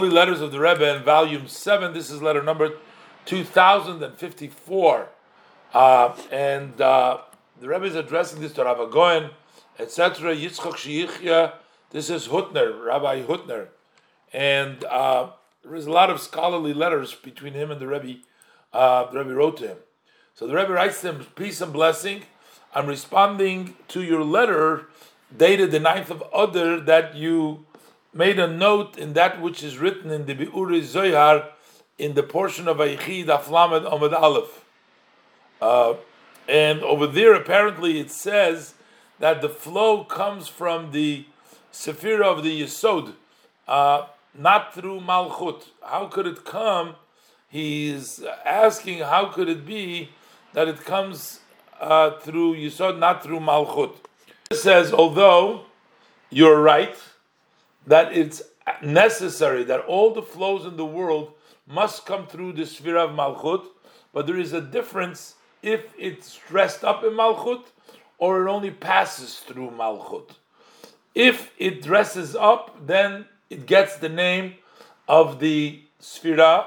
Holy Letters of the Rebbe in volume 7. This is letter number 2054. Uh, and uh, the Rebbe is addressing this to Rabbi Goen, etc. Yitzchok Shiichya. This is Hutner, Rabbi Hutner. And uh, there is a lot of scholarly letters between him and the Rebbe. Uh, the Rebbe wrote to him. So the Rebbe writes to him, Peace and blessing. I'm responding to your letter dated the 9th of Adar that you made a note in that which is written in the Bi'uri Zohar in the portion of Aychid Aflamed Omid Aleph. Uh, and over there, apparently, it says that the flow comes from the Sephira of the Yesod, uh, not through Malchut. How could it come? He's asking, how could it be that it comes uh, through Yesod, not through Malchut? It says, although you're right, that it's necessary that all the flows in the world must come through the Sphira of Malchut, but there is a difference if it's dressed up in Malchut or it only passes through Malchut. If it dresses up, then it gets the name of the Sphira,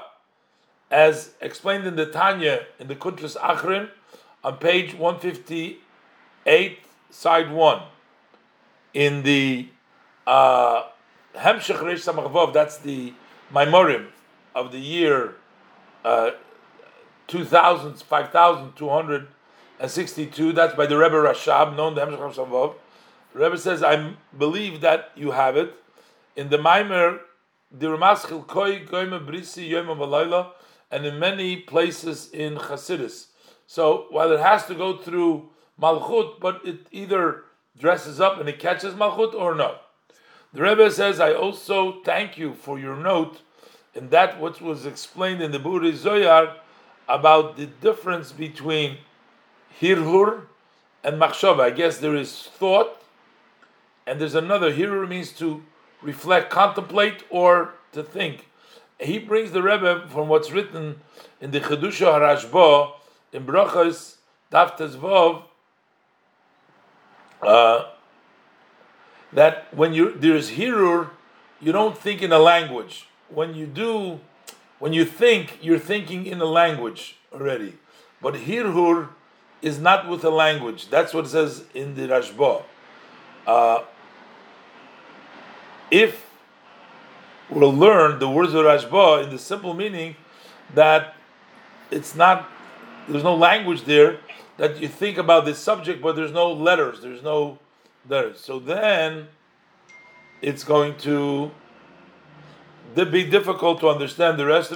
as explained in the Tanya in the Kuntras Achrim on page 158, side 1. In the uh, Hemshech Reish Samachvov, that's the Maimorim of the year uh, 2000, 5262. That's by the Rebbe Rashab, known to Hemshech Reish Samachvov. The Rebbe says, I believe that you have it. In the Maimer, the Ramaschil Koi, Goyme Brisi, Yom Valayla, and in many places in Chasidus. So while it has to go through Malchut, but it either dresses up and it catches Malchut or no. The Rebbe says, I also thank you for your note in that which was explained in the Bi'uri Zohar about the difference between Hirhur and Machshava. I guess there is thought, and there's another. Hirhur means to reflect, contemplate, or to think. He brings the Rebbe from what's written in the Chedusha Harashba in Brachas Daf Tezvov, uh, that when you there's hirhur, you don't think in a language. When you do, when you think, you're thinking in a language already. But hirhur is not with a language. That's what it says in the Rashba. Uh, if we'll learn the words of Rashba in the simple meaning that it's not, there's no language there, that you think about this subject, but there's no letters, there's no letters. So then it's going to be difficult to understand the rest